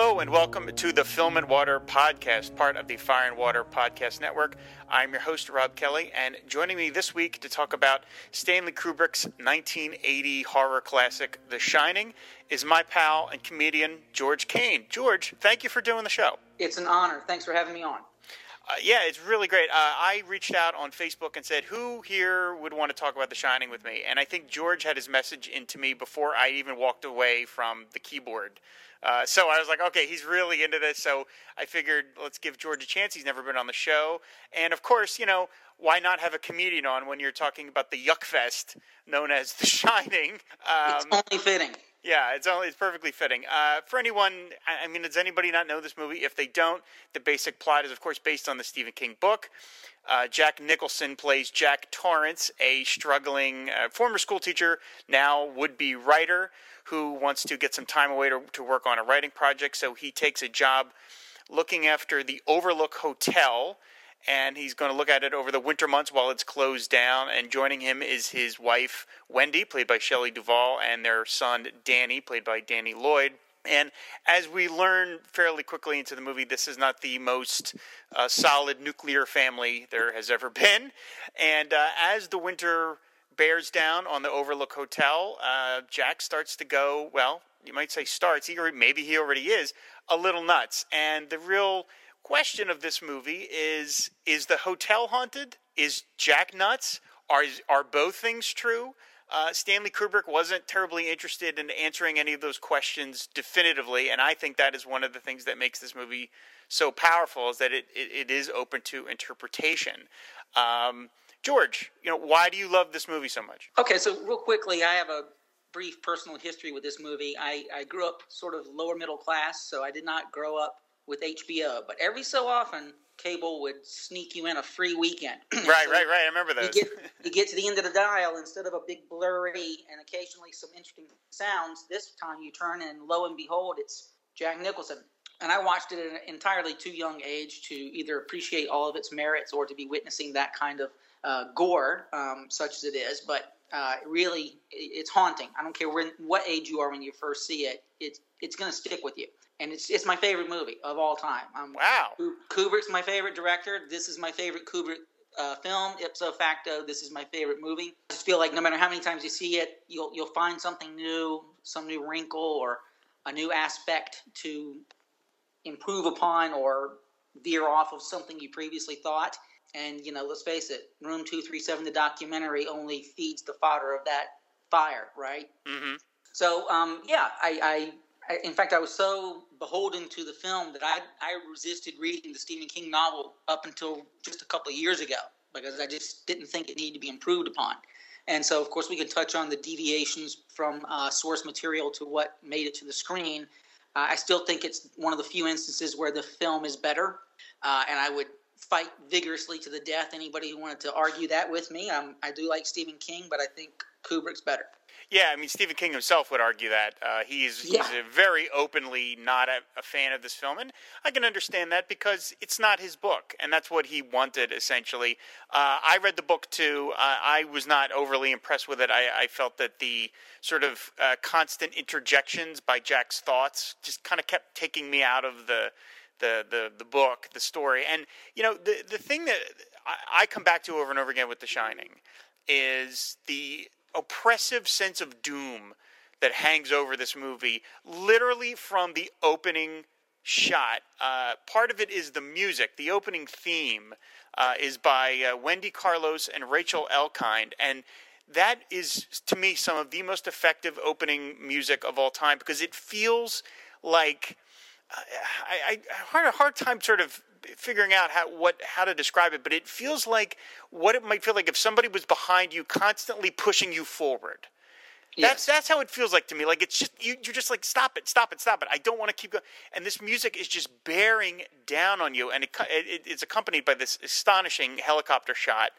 Hello and welcome to the Film and Water Podcast, part of the Fire and Water Podcast Network. I'm your host, Rob Kelly, and joining me this week to talk about Stanley Kubrick's 1980 horror classic, The Shining, is my pal and comedian, George Kane. George, thank you for doing the show. It's an honor. Thanks for having me on. Uh, yeah, it's really great. Uh, I reached out on Facebook and said, "Who here would want to talk about The Shining with me?" And I think George had his message into me before I even walked away from the keyboard. Uh, so I was like, okay, he's really into this. So I figured, let's give George a chance. He's never been on the show. And of course, you know, why not have a comedian on when you're talking about the Yuck Fest known as The Shining? Um, it's only fitting. Yeah, it's only it's perfectly fitting. Uh, for anyone, I mean, does anybody not know this movie? If they don't, the basic plot is, of course, based on the Stephen King book. Uh, Jack Nicholson plays Jack Torrance, a struggling uh, former school teacher, now would be writer, who wants to get some time away to, to work on a writing project. So he takes a job looking after the Overlook Hotel, and he's going to look at it over the winter months while it's closed down. And joining him is his wife, Wendy, played by Shelley Duvall, and their son, Danny, played by Danny Lloyd. And as we learn fairly quickly into the movie, this is not the most uh, solid nuclear family there has ever been. And uh, as the winter bears down on the Overlook Hotel, uh, Jack starts to go, well, you might say starts, he maybe he already is, a little nuts. And the real question of this movie is is the hotel haunted? Is Jack nuts? Are, are both things true? Uh, Stanley Kubrick wasn't terribly interested in answering any of those questions definitively, and I think that is one of the things that makes this movie so powerful is that it, it, it is open to interpretation. Um, George, you know, why do you love this movie so much? Okay, so real quickly, I have a brief personal history with this movie. I, I grew up sort of lower middle class, so I did not grow up with HBO, but every so often cable would sneak you in a free weekend. right, so right, right. I remember those. You get, you get to the end of the dial instead of a big blurry and occasionally some interesting sounds. This time you turn and lo and behold, it's Jack Nicholson. And I watched it at an entirely too young age to either appreciate all of its merits or to be witnessing that kind of uh, gore, um, such as it is. But uh, really, it's haunting. I don't care when, what age you are when you first see it. It's it's going to stick with you and it's it's my favorite movie of all time. Um, wow. Kubrick's my favorite director. This is my favorite Kubrick uh, film. Ipso facto, this is my favorite movie. I just feel like no matter how many times you see it, you'll you'll find something new, some new wrinkle or a new aspect to improve upon or veer off of something you previously thought. And you know, let's face it, Room Two Three Seven, the documentary, only feeds the fodder of that fire, right? Mm-hmm. So, um, yeah, I, I in fact, I was so beholden to the film that I, I resisted reading the Stephen King novel up until just a couple of years ago because I just didn't think it needed to be improved upon. And so, of course, we can touch on the deviations from uh, source material to what made it to the screen. Uh, I still think it's one of the few instances where the film is better, uh, and I would fight vigorously to the death anybody who wanted to argue that with me. Um, I do like Stephen King, but I think Kubrick's better. Yeah, I mean Stephen King himself would argue that uh, he's Yeah. he's a very openly not a, a fan of this film, and I can understand that because it's not his book, and that's what he wanted essentially. Uh, I read the book too. Uh, I was not overly impressed with it. I, I felt that the sort of uh, constant interjections by Jack's thoughts just kind of kept taking me out of the the the the book, the story, and you know the the thing that I, I come back to over and over again with The Shining is the oppressive sense of doom that hangs over this movie, literally from the opening shot. Uh, part of it is the music. The opening theme uh, is by uh, Wendy Carlos and Rachel Elkind, and that is to me some of the most effective opening music of all time because it feels like I, I I had a hard time sort of figuring out how what how to describe it, but it feels like what it might feel like if somebody was behind you, constantly pushing you forward. That's that's how it feels like to me. Like it's just you, you're just like stop it, stop it, stop it. I don't want to keep going. And this music is just bearing down on you, and it, it it's accompanied by this astonishing helicopter shot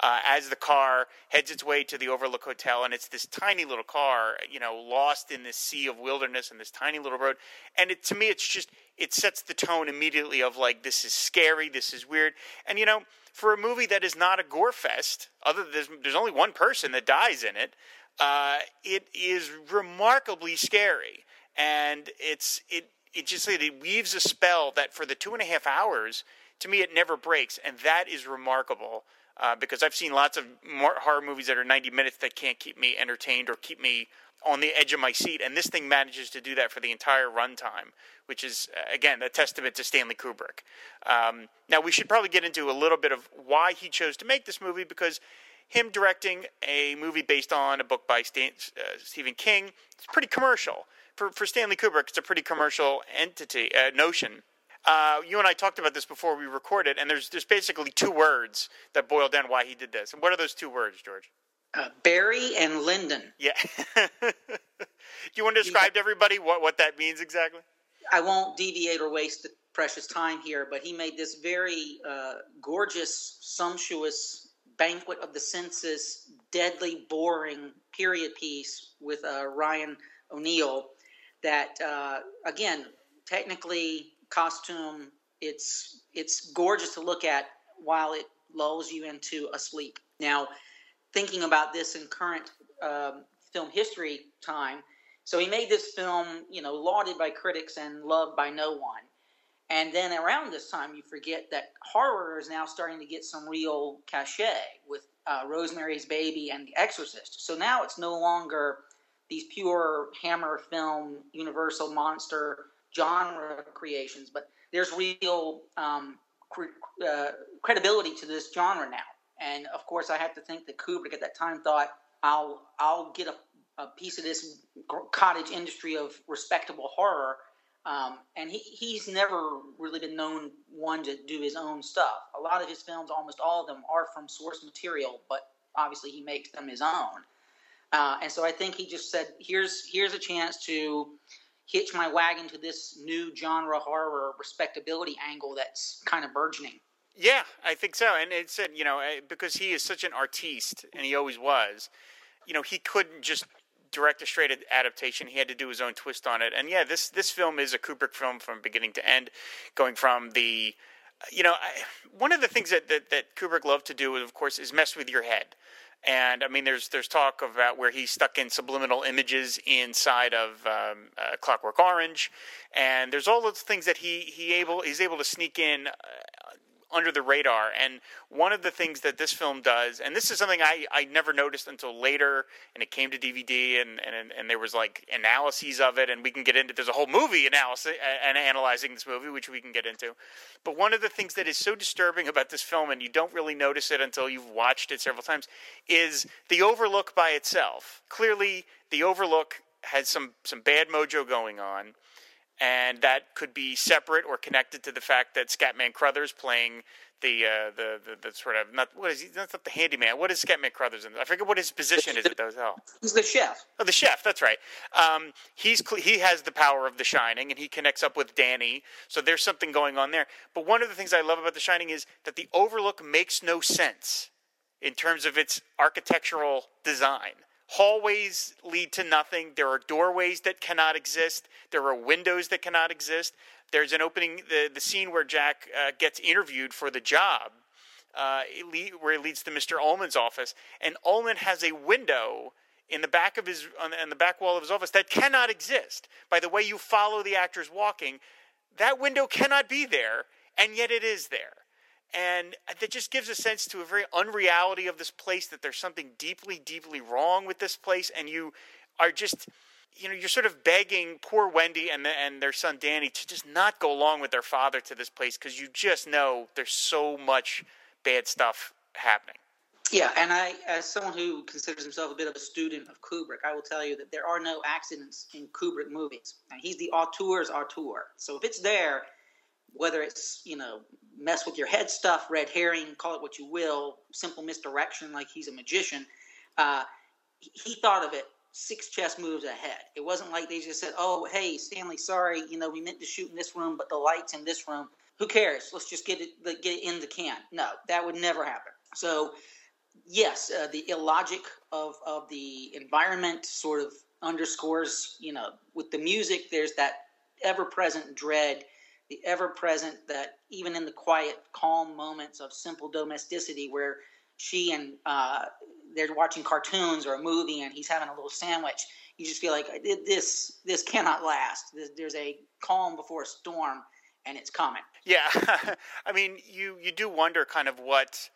uh, as the car heads its way to the Overlook Hotel, and it's this tiny little car, you know, lost in this sea of wilderness and this tiny little road. And it to me, it's just it sets the tone immediately of like this is scary, this is weird, and you know. For a movie that is not a gore fest, other there's, there's only one person that dies in it uh, it is remarkably scary, and it's it it just it weaves a spell that for the two and a half hours, to me, it never breaks, and that is remarkable. Uh, because I've seen lots of horror movies that are 90 minutes that can't keep me entertained or keep me on the edge of my seat, and this thing manages to do that for the entire runtime, which is uh, again a testament to Stanley Kubrick. Um, now we should probably get into a little bit of why he chose to make this movie because him directing a movie based on a book by Stan, uh, Stephen King it's pretty commercial for for Stanley Kubrick. It's a pretty commercial entity uh, notion. Uh, you and I talked about this before we recorded, and there's there's basically two words that boil down why he did this. And what are those two words, George? Uh, Barry and Lyndon. Yeah. Do you want to describe to everybody what, what that means exactly? I won't deviate or waste the precious time here, but he made this very uh, gorgeous, sumptuous banquet of the senses, deadly boring period piece with uh, Ryan O'Neal. That uh, again, technically, costume. It's it's gorgeous to look at while it lulls you into a sleep. Now, thinking about this in current um, film history time, so he made this film, you know, lauded by critics and loved by no one. And then around this time, you forget that horror is now starting to get some real cachet with uh, Rosemary's Baby and The Exorcist. So now it's no longer these pure Hammer film, Universal monster genre creations, but there's real um, cre- uh, credibility to this genre now. And of course, I have to think that Kubrick at that time thought, "I'll I'll get a, a piece of this cottage industry of respectable horror." Um, and he, he's never really been known one to do his own stuff. A lot of his films, almost all of them, are from source material, but obviously he makes them his own. Uh, and so I think he just said, "Here's here's a chance to hitch my wagon to this new genre horror respectability angle that's kind of burgeoning." Yeah, I think so. And it said, you know, eh, because he is such an artiste, and he always was, you know, he couldn't just direct a straight adaptation. He had to do his own twist on it. And yeah, this this film is a Kubrick film from beginning to end, going from the, you know, I, one of the things that, that that Kubrick loved to do, of course, is mess with your head. And I mean, there's there's talk about where he stuck in subliminal images inside of um, uh, Clockwork Orange, and there's all those things that he he able he's able to sneak in. Uh, under the radar. And one of the things that this film does, and this is something I, I never noticed until later, and it came to DVD, and, and and there was like analyses of it, and we can get into. There's a whole movie analysis and analyzing this movie, which we can get into. But one of the things that is so disturbing about this film, and you don't really notice it until you've watched it several times, is the Overlook by itself. Clearly, the Overlook has some some bad mojo going on and that could be separate or connected to the fact that Scatman Crothers playing the, uh, the, the the sort of not what is he? That's not the handyman. What is Scatman Crothers in? I forget what his position is at the hotel. He's the chef. Oh, the chef. That's right. Um, he's he has the power of The Shining, and he connects up with Danny. So there's something going on there. But one of the things I love about The Shining is that the Overlook makes no sense in terms of its architectural design. Hallways lead to nothing. There are doorways that cannot exist. There are windows that cannot exist. There's an opening, the, the scene where Jack uh, gets interviewed for the job, uh, where he leads to Mr. Ullman's office, and Ullman has a window in the back of his on the back wall of his office that cannot exist. By the way you follow the actors walking, that window cannot be there, and yet it is there. And that just gives a sense to a very unreality of this place that there's something deeply, deeply wrong with this place, and you are just, you know, you're sort of begging poor Wendy and the, and their son Danny to just not go along with their father to this place because you just know there's so much bad stuff happening. Yeah, and I, as someone who considers himself a bit of a student of Kubrick, I will tell you that there are no accidents in Kubrick movies. And he's the auteur's auteur. So if it's there, whether it's you know mess with your head stuff, red herring, call it what you will, simple misdirection, like he's a magician, uh, he thought of it six chess moves ahead. It wasn't like they just said, "Oh, hey, Stanley, sorry, you know, we meant to shoot in this room, but the lights in this room. Who cares? Let's just get it get it in the can." No, that would never happen. So yes, uh, the illogic of, of the environment sort of underscores, you know, with the music, there's that ever present dread, the ever present that even in the quiet, calm moments of simple domesticity where she and uh, they're watching cartoons or a movie and he's having a little sandwich, you just feel like this this cannot last. There's a calm before a storm, and it's coming. Yeah, I mean, you you do wonder kind of what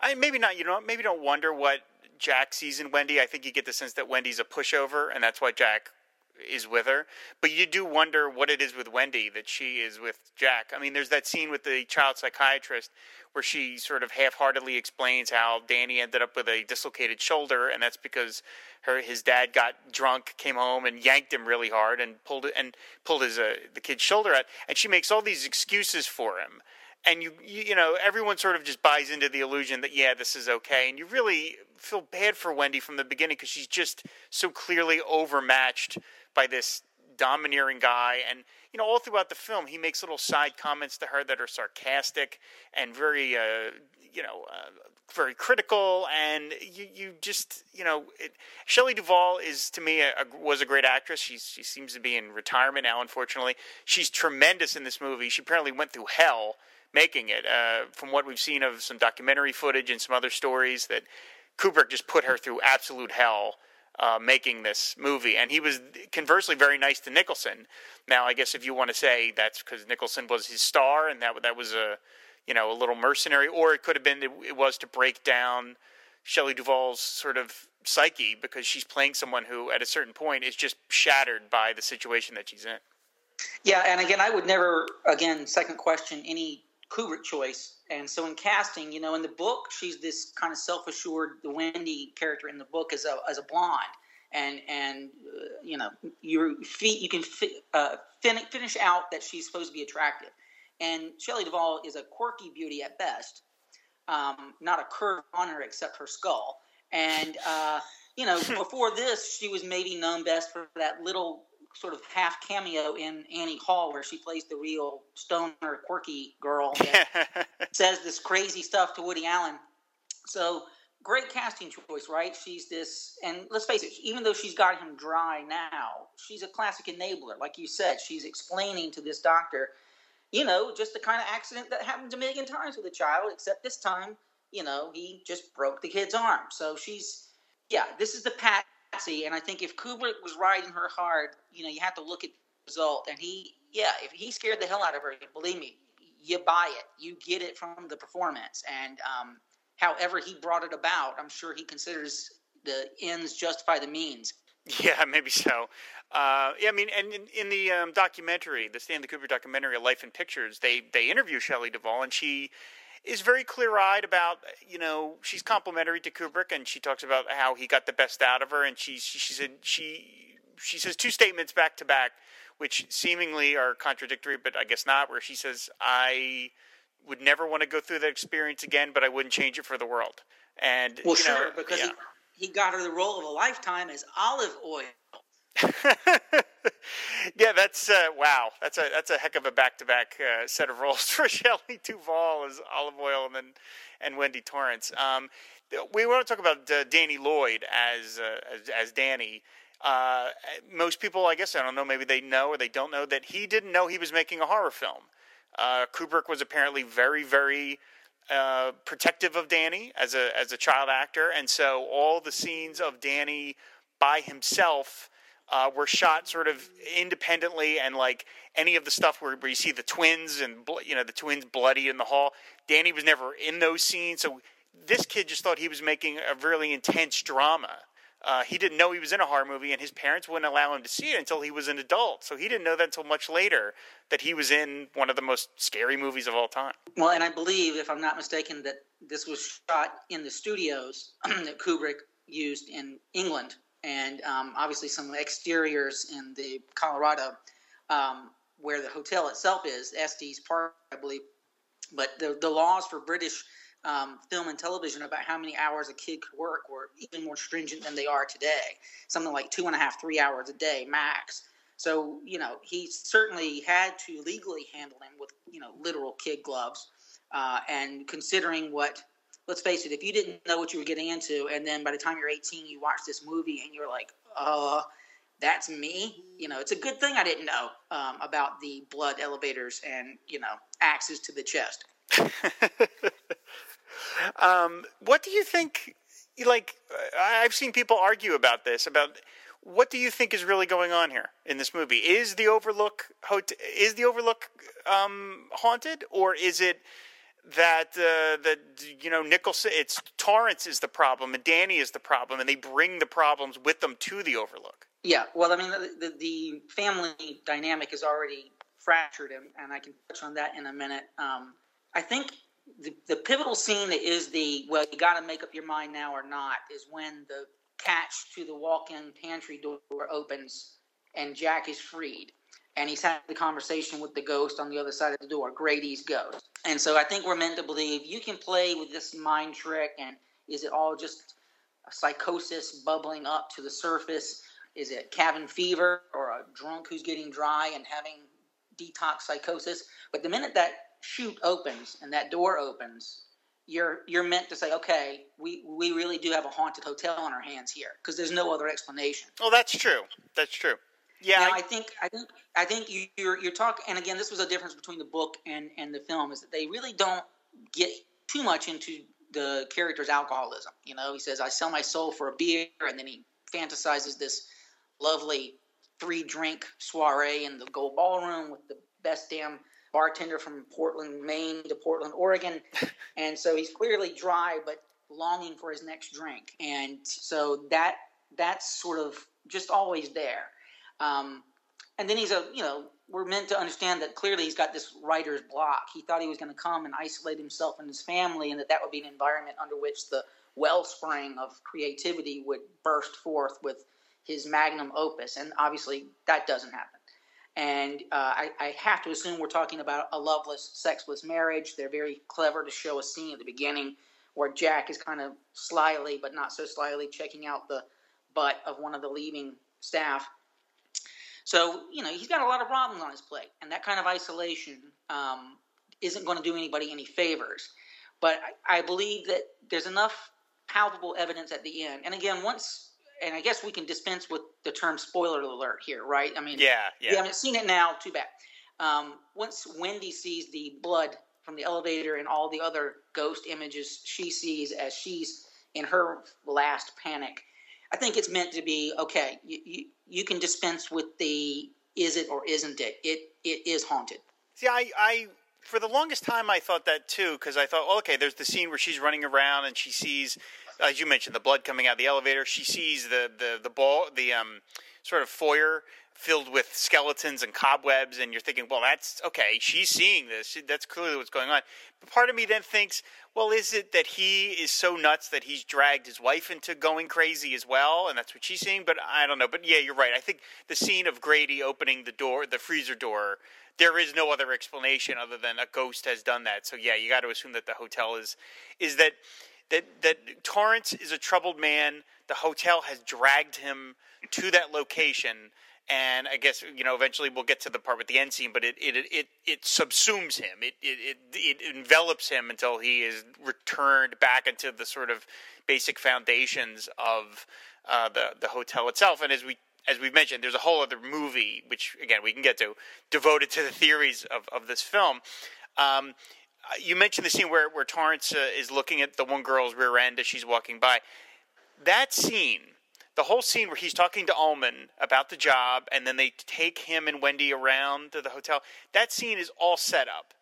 I maybe not. You know, maybe don't wonder what Jack sees in Wendy. I think you get the sense that Wendy's a pushover, and that's why Jack is with her. But you do wonder what it is with Wendy that she is with Jack. I mean, there's that scene with the child psychiatrist where she sort of half-heartedly explains how Danny ended up with a dislocated shoulder, and that's because her his dad got drunk, came home, and yanked him really hard and pulled and pulled his uh, the kid's shoulder out. And she makes all these excuses for him and you, you you know everyone sort of just buys into the illusion that yeah this is okay and you really feel bad for wendy from the beginning because she's just so clearly overmatched by this domineering guy. And you know all throughout the film he makes little side comments to her that are sarcastic and very uh, you know uh, very critical. And you you just you know it, Shelley Duvall is to me a, a, was a great actress. She she seems to be in retirement now unfortunately. She's tremendous in this movie. She apparently went through hell making it. Uh, from what we've seen of some documentary footage and some other stories, that Kubrick just put her through absolute hell uh, making this movie. And he was conversely very nice to Nicholson. Now, I guess if you want to say that's because Nicholson was his star and that that was a you know a little mercenary, or it could have been it was to break down Shelley Duvall's sort of psyche because she's playing someone who at a certain point is just shattered by the situation that she's in. Yeah, and again, I would never again second question any Kubrick choice. And so in casting, you know, in the book, she's this kind of self-assured. The Wendy character in the book is a as a blonde, and and uh, you know, you you can fi- uh, fin- finish out that she's supposed to be attractive. And Shelley Duvall is a quirky beauty at best, um, not a curve on her except her skull. And uh, you know, before this, she was maybe known best for that little sort of half cameo in Annie Hall, where she plays the real stoner, quirky girl that says this crazy stuff to Woody Allen. So great casting choice, right? She's this, and let's face it, even though she's got him dry now, she's a classic enabler. Like you said, she's explaining to this doctor, you know, just the kind of accident that happens a million times with a child, except this time, you know, he just broke the kid's arm. So she's, yeah, this is the pat Patsy, and I think if Kubrick was riding her hard, you know, you have to look at the result. And he, yeah, if he scared the hell out of her, believe me, you buy it. You get it from the performance. And um, however he brought it about, I'm sure he considers the ends justify the means. Yeah, maybe so. Uh, yeah, I mean, and in, in the um, documentary, the Stanley Kubrick documentary, Life in Pictures, they they interview Shelley Duvall, and she is very clear eyed about you know she's complimentary to Kubrick and she talks about how he got the best out of her and she she, she said she she says two statements back to back which seemingly are contradictory but I guess not where she says I would never want to go through that experience again but I wouldn't change it for the world and well you sure because yeah. he, he got her the role of a lifetime as Olive Oyl yeah, that's uh, wow. That's a that's a heck of a back to back set of roles for Shelley Duvall as Olive Oyl and then and Wendy Torrance. Um, we want to talk about uh, Danny Lloyd as, uh, as, as Danny. Uh, most people, I guess, I don't know, maybe they know or they don't know that he didn't know he was making a horror film. Uh, Kubrick was apparently very, very uh, protective of Danny as a as a child actor, and so all the scenes of Danny by himself uh, were shot sort of independently, and like any of the stuff where, where you see the twins and you know the twins bloody in the hall, Danny was never in those scenes, so this kid just thought he was making a really intense drama. Uh, he didn't know he was in a horror movie, and his parents wouldn't allow him to see it until he was an adult. So he didn't know that until much later that he was in one of the most scary movies of all time. Well, and I believe, if I'm not mistaken, that this was shot in the studios that Kubrick used in England, and um, obviously some exteriors in the Colorado, um, where the hotel itself is, Estes Park, I believe. But the the laws for British um, film and television about how many hours a kid could work were even more stringent than they are today. Something like two and a half, three hours a day max. So you know he certainly had to legally handle him with you know literal kid gloves. Uh, and considering what, let's face it, if you didn't know what you were getting into, and then by the time you're 18, you watch this movie and you're like, uh, that's me. You know, it's a good thing I didn't know um, about the blood elevators and you know axes to the chest. Um, what do you think? Like, I've seen people argue about this. About what do you think is really going on here in this movie? Is the Overlook is the Overlook um, haunted, or is it that uh, that you know Nicholson? It's Torrance is the problem, and Danny is the problem, and they bring the problems with them to the Overlook. Yeah, well, I mean, the, the, the family dynamic is already fractured, and, and I can touch on that in a minute. Um, I think the, the pivotal scene that is the well, you got to make up your mind now or not is when the catch to the walk-in pantry door opens and Jack is freed. And he's having the conversation with the ghost on the other side of the door, Grady's ghost. And so I think we're meant to believe you can play with this mind trick. And is it all just a psychosis bubbling up to the surface? Is it cabin fever or a drunk who's getting dry and having detox psychosis? But the minute that chute opens and that door opens, you're you're meant to say, okay, we we really do have a haunted hotel on our hands here because there's no other explanation. Oh, that's true. That's true. Yeah, now, I, I think I think I think you, you're you're talking. And again, this was a difference between the book and and the film is that they really don't get too much into the character's alcoholism. You know, he says, "I sell my soul for a beer," and then he fantasizes this lovely three drink soiree in the gold ballroom with the best damn bartender from Portland, Maine to Portland, Oregon. and so he's clearly dry, but longing for his next drink. And so that that's sort of just always there. Um, and then he's a, you know, we're meant to understand that clearly he's got this writer's block. He thought he was going to come and isolate himself and his family, and that that would be an environment under which the wellspring of creativity would burst forth with his magnum opus. And obviously, that doesn't happen. And uh, I, I, have to assume we're talking about a loveless, sexless marriage. They're very clever to show a scene at the beginning where Jack is kind of slyly, but not so slyly, checking out the butt of one of the leaving staff. So, you know, he's got a lot of problems on his plate. And that kind of isolation um, isn't going to do anybody any favors. But I, I believe that there's enough palpable evidence at the end. And again, once and I guess we can dispense with the term spoiler alert here, right? I mean, yeah, yeah. We haven't seen it now. Too bad. Um, once Wendy sees the blood from the elevator and all the other ghost images she sees as she's in her last panic, I think it's meant to be okay. You, you, you can dispense with the is it or isn't it? It it is haunted. See, I, I for the longest time I thought that too because I thought, okay, there's the scene where she's running around and she sees as you mentioned, the blood coming out of the elevator. She sees the the the ball, the um, sort of foyer filled with skeletons and cobwebs, and you're thinking, well, that's okay. She's seeing this. That's clearly what's going on. But part of me then thinks, well, is it that he is so nuts that he's dragged his wife into going crazy as well, and that's what she's seeing? But I don't know. But yeah, you're right. I think the scene of Grady opening the door, the freezer door. There is no other explanation other than a ghost has done that. So yeah, you got to assume that the hotel is is that that that Torrance is a troubled man. The hotel has dragged him to that location, and I guess you know eventually we'll get to the part with the end scene, but it it it, it subsumes him. It, it it it envelops him until he is returned back into the sort of basic foundations of uh, the the hotel itself. And as we as we've mentioned, there's a whole other movie, which again we can get to, devoted to the theories of of this film. Um, you mentioned the scene where where Torrance uh, is looking at the one girl's rear end as she's walking by. That scene the whole scene where he's talking to Ullman about the job, and then they take him and Wendy around to the hotel. That scene is all set up,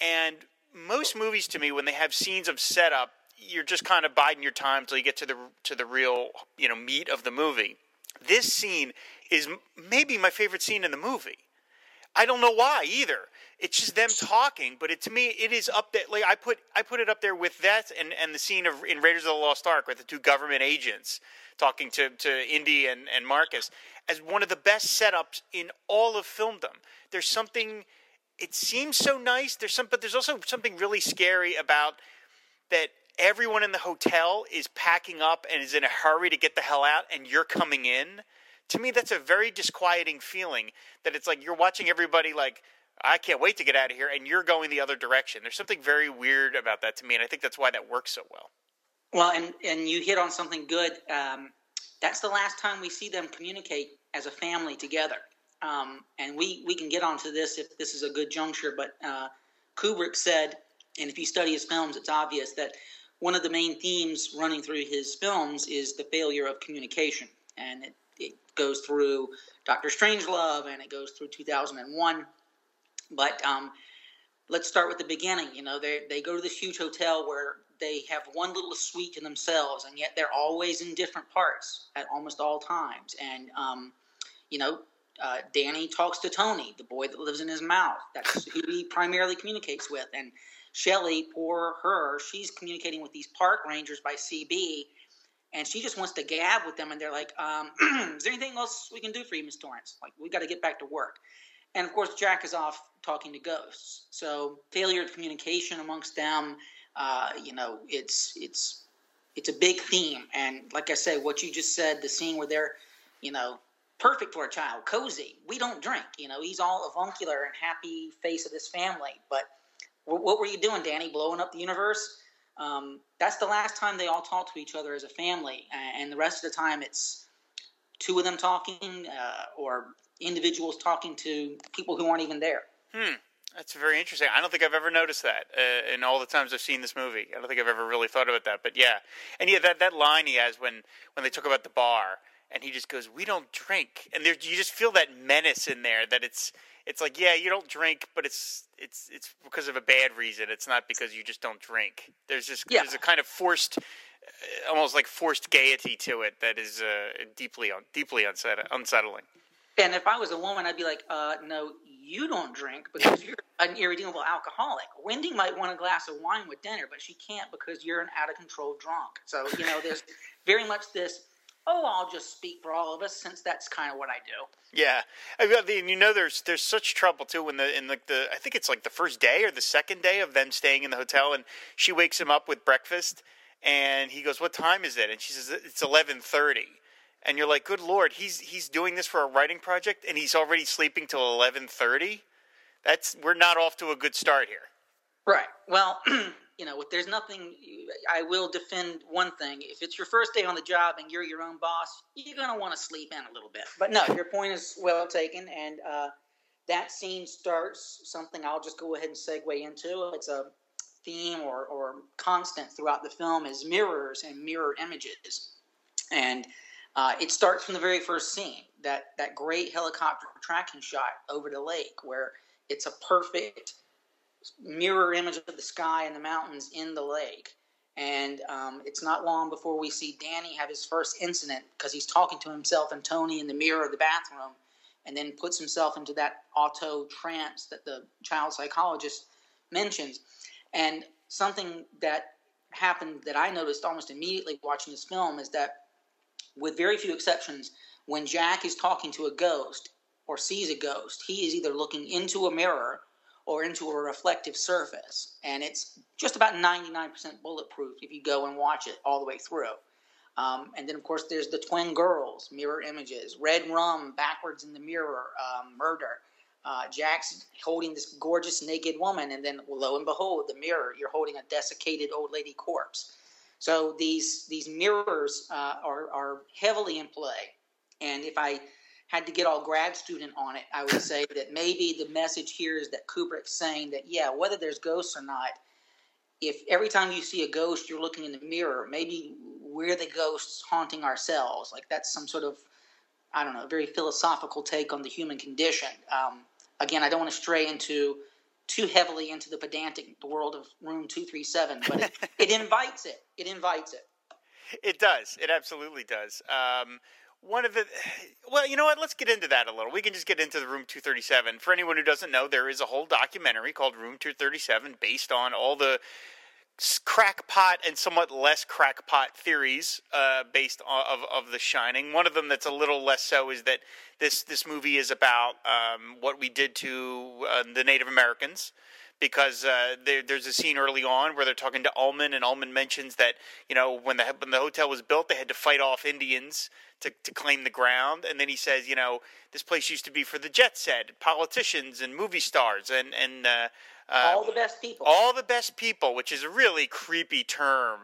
and most movies to me, when they have scenes of setup, you're just kind of biding your time till you get to the to the real you know meat of the movie. This scene is maybe my favorite scene in the movie. I don't know why either. It's just them talking, but it, to me, it is up there. Like I put, I put it up there with that and, and the scene of in Raiders of the Lost Ark with the two government agents talking to, to Indy and, and Marcus as one of the best setups in all of filmdom. There's something. It seems so nice. There's some, but there's also something really scary about that. Everyone in the hotel is packing up and is in a hurry to get the hell out, and you're coming in to me that's a very disquieting feeling that it's like you're watching everybody like I can't wait to get out of here and you're going the other direction. There's something very weird about that to me and I think that's why that works so well. Well, and and you hit on something good. Um, that's the last time we see them communicate as a family together. Um, and we we can get onto this if this is a good juncture, but uh, Kubrick said, and if you study his films, it's obvious that one of the main themes running through his films is the failure of communication, and it it goes through Doctor Strangelove and it goes through 2001. But um, let's start with the beginning. You know, they they go to this huge hotel where they have one little suite to themselves, and yet they're always in different parts at almost all times. And um, you know, uh, Danny talks to Tony, the boy that lives in his mouth. That's who he primarily communicates with. And Shelley, poor her, she's communicating with these park rangers by CB and she just wants to gab with them, and they're like, um, "Is there anything else we can do for you, Miss Torrance? Like, we got to get back to work." And of course, Jack is off talking to ghosts. So failure of communication amongst them, uh, you know, it's it's it's a big theme. And like I say, what you just said, the scene where they're, you know, perfect for a child, cozy. We don't drink. You know, he's all avuncular and happy face of this family. But what were you doing, Danny? Blowing up the universe? Um, that's the last time they all talk to each other as a family. And the rest of the time, it's two of them talking uh, or individuals talking to people who aren't even there. Hmm. That's very interesting. I don't think I've ever noticed that uh, in all the times I've seen this movie. I don't think I've ever really thought about that. But yeah, and yeah, that that line he has when when they talk about the bar, and he just goes, "We don't drink," and there you just feel that menace in there that it's it's like yeah, you don't drink, but it's it's it's because of a bad reason. It's not because you just don't drink. There's just yeah. there's a kind of forced, uh, almost like forced gaiety to it that is uh, deeply deeply unsettling. And if I was a woman, I'd be like, uh, no, you don't drink because you're an irredeemable alcoholic. Wendy might want a glass of wine with dinner, but she can't because you're an out of control drunk. So you know, there's very much this oh, I'll just speak for all of us since that's kind of what I do. Yeah, I mean, you know, there's there's such trouble too when the in like the I think it's like the first day or the second day of them staying in the hotel, and she wakes him up with breakfast, and he goes, "What time is it?" And she says, "It's eleven 30. And you're like, "Good lord, he's he's doing this for a writing project, and he's already sleeping till eleven 30? That's we're not off to a good start here." Right. Well, you know, if there's nothing, I will defend one thing. If it's your first day on the job and you're your own boss, you're to want to sleep in a little bit. But no, your point is well taken. And uh, that scene starts something I'll just go ahead and segue into. It's a theme or, or constant throughout the film is mirrors and mirror images. And uh, it starts from the very first scene, that, that great helicopter tracking shot over the lake where it's a perfect mirror image of the sky and the mountains in the lake. And um, it's not long before we see Danny have his first incident because he's talking to himself and Tony in the mirror of the bathroom and then puts himself into that auto trance that the child psychologist mentions. And something that happened that I noticed almost immediately watching this film is that, with very few exceptions, when Jack is talking to a ghost or sees a ghost, he is either looking into a mirror or into a reflective surface. And it's just about 99% bulletproof if you go and watch it all the way through. Um, and then, of course, there's the twin girls, mirror images, red rum, backwards in the mirror, um, murder. Uh, Jack's holding this gorgeous naked woman, and then lo and behold, the mirror, you're holding a desiccated old lady corpse. So these these mirrors uh, are are heavily in play. And if I had to get all grad student on it, I would say that maybe the message here is that Kubrick's saying that yeah, whether there's ghosts or not, if every time you see a ghost, you're looking in the mirror, maybe we're the ghosts haunting ourselves. Like that's some sort of, I don't know, very philosophical take on the human condition. Um, again, I don't want to stray into too heavily into the pedantic world of Room Two Three Seven, but it, it, invites it. It invites it. It does. It absolutely does. Um, one of the well you know what let's get into that a little we can just get into the room 237 for anyone who doesn't know there is a whole documentary called room 237 based on all the crackpot and somewhat less crackpot theories uh, based on, of of The Shining. One of them that's a little less so is that this this movie is about um, what we did to uh, the Native Americans. Because uh, there, there's a scene early on where they're talking to Ullman, and Ullman mentions that you know when the when the hotel was built, they had to fight off Indians to, to claim the ground. And then he says, you know, this place used to be for the jet set, politicians and movie stars, and and uh, uh, all the best people. All the best people, which is a really creepy term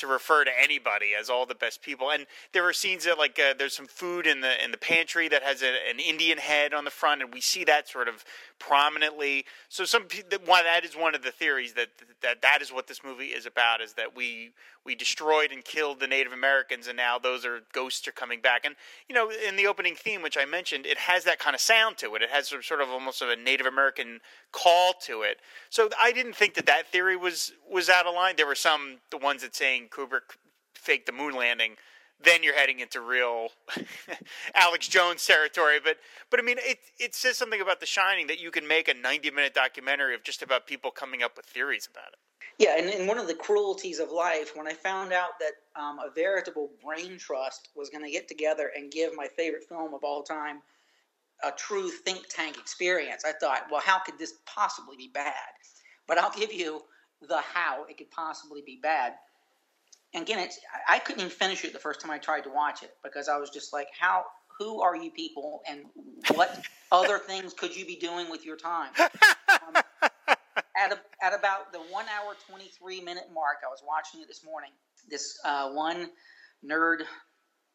to refer to anybody as all the best people. And there were scenes that like uh, there's some food in the in the pantry that has a, an Indian head on the front, and we see that sort of prominently. So some why that is one of the theories that that that is what this movie is about is that we we destroyed and killed the Native Americans, and now those are ghosts are coming back. And you know, in the opening theme, which I mentioned, it has that kind of sound to it. It has sort of almost of a Native American call to it. So I didn't think that that theory was was out of line. There were some the ones that saying Kubrick faked the moon landing, then you're heading into real Alex Jones territory. But but I mean, it it says something about The Shining that you can make a 90 minute documentary of just about people coming up with theories about it. Yeah, and, and one of the cruelties of life, when I found out that um, a veritable brain trust was going to get together and give my favorite film of all time a true think tank experience, I thought, well, how could this possibly be bad? But I'll give you the how it could possibly be bad again, it's I couldn't even finish it the first time I tried to watch it because I was just like, how who are you people and what other things could you be doing with your time? Um, at, a, at about the one hour, 23 minute mark, I was watching it this morning. This uh, one nerd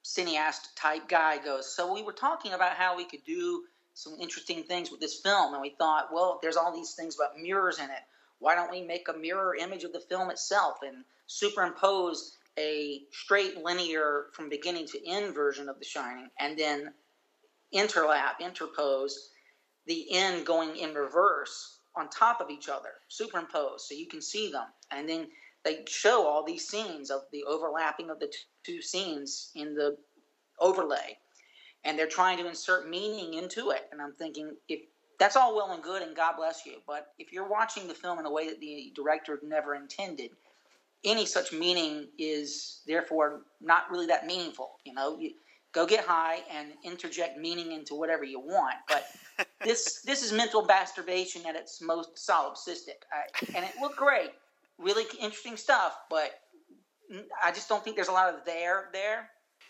cineast type guy goes, So we were talking about how we could do some interesting things with this film. And we thought, well, there's all these things about mirrors in it. Why don't we make a mirror image of the film itself and superimpose a straight linear from beginning to end version of The Shining and then interlap, interpose the end going in reverse on top of each other, superimpose, so you can see them. And then they show all these scenes of the overlapping of the two scenes in the overlay. And they're trying to insert meaning into it. And I'm thinking, if that's all well and good, and God bless you. But if you're watching the film in a way that the director never intended, any such meaning is therefore not really that meaningful. You know, you go get high and interject meaning into whatever you want. But this this is mental masturbation at its most solipsistic, I, and it looked great, really interesting stuff. But I just don't think there's a lot of there there.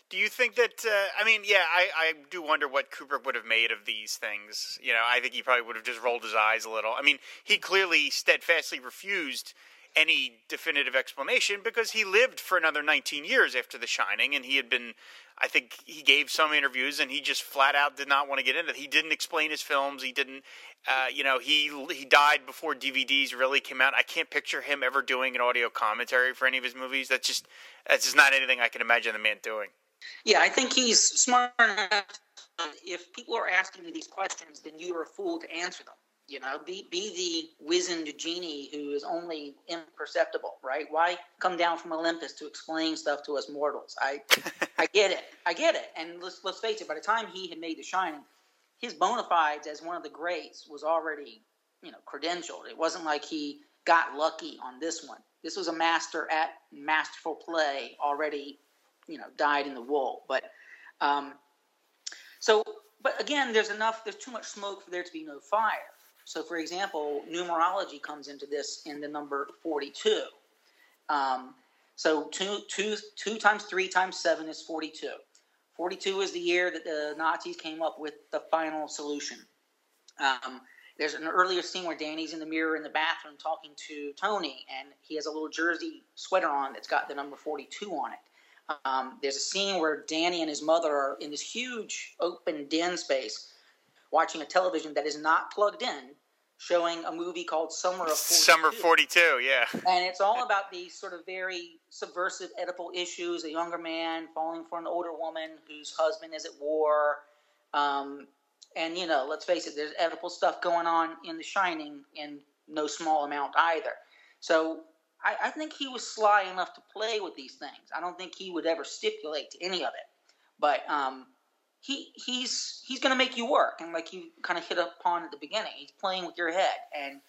Do you think that? Uh, I mean, yeah, I, I do wonder what Kubrick would have made of these things. You know, I think he probably would have just rolled his eyes a little. I mean, he clearly steadfastly refused any definitive explanation because he lived for another 19 years after The Shining, and he had been. I think he gave some interviews, and he just flat out did not want to get into it. He didn't explain his films. He didn't, uh, you know, he he died before DVDs really came out. I can't picture him ever doing an audio commentary for any of his movies. That's just that's just not anything I can imagine the man doing. Yeah, I think he's smart enough. If people are asking you these questions, then you are a fool to answer them. You know, be be the wizened genie who is only imperceptible, right? Why come down from Olympus to explain stuff to us mortals? I I get it, I get it. And let's let's face it. By the time he had made The Shining, his bona fides as one of the greats was already you know credentialed. It wasn't like he got lucky on this one. This was a master at masterful play already you know dyed in the wool. But um, so, but again, there's enough. There's too much smoke for there to be no fire. So, for example, numerology comes into this in the number 42. Um, So two times three times seven is 42. 42 is the year that the Nazis came up with the final solution. Um, there's an earlier scene where Danny's in the mirror in the bathroom talking to Tony, and he has a little jersey sweater on that's got the number 42 on it. Um, there's a scene where Danny and his mother are in this huge open den space watching a television that is not plugged in, showing a movie called Summer of 42. Summer 42, yeah. And it's all about these sort of very subversive Oedipal issues a younger man falling for an older woman whose husband is at war. Um, and, you know, let's face it, there's Oedipal stuff going on in The Shining in no small amount either. So I, I think he was sly enough to play with these things. I don't think he would ever stipulate to any of it. But um, he he's he's going to make you work, and like you kind of hit upon at the beginning, he's playing with your head, and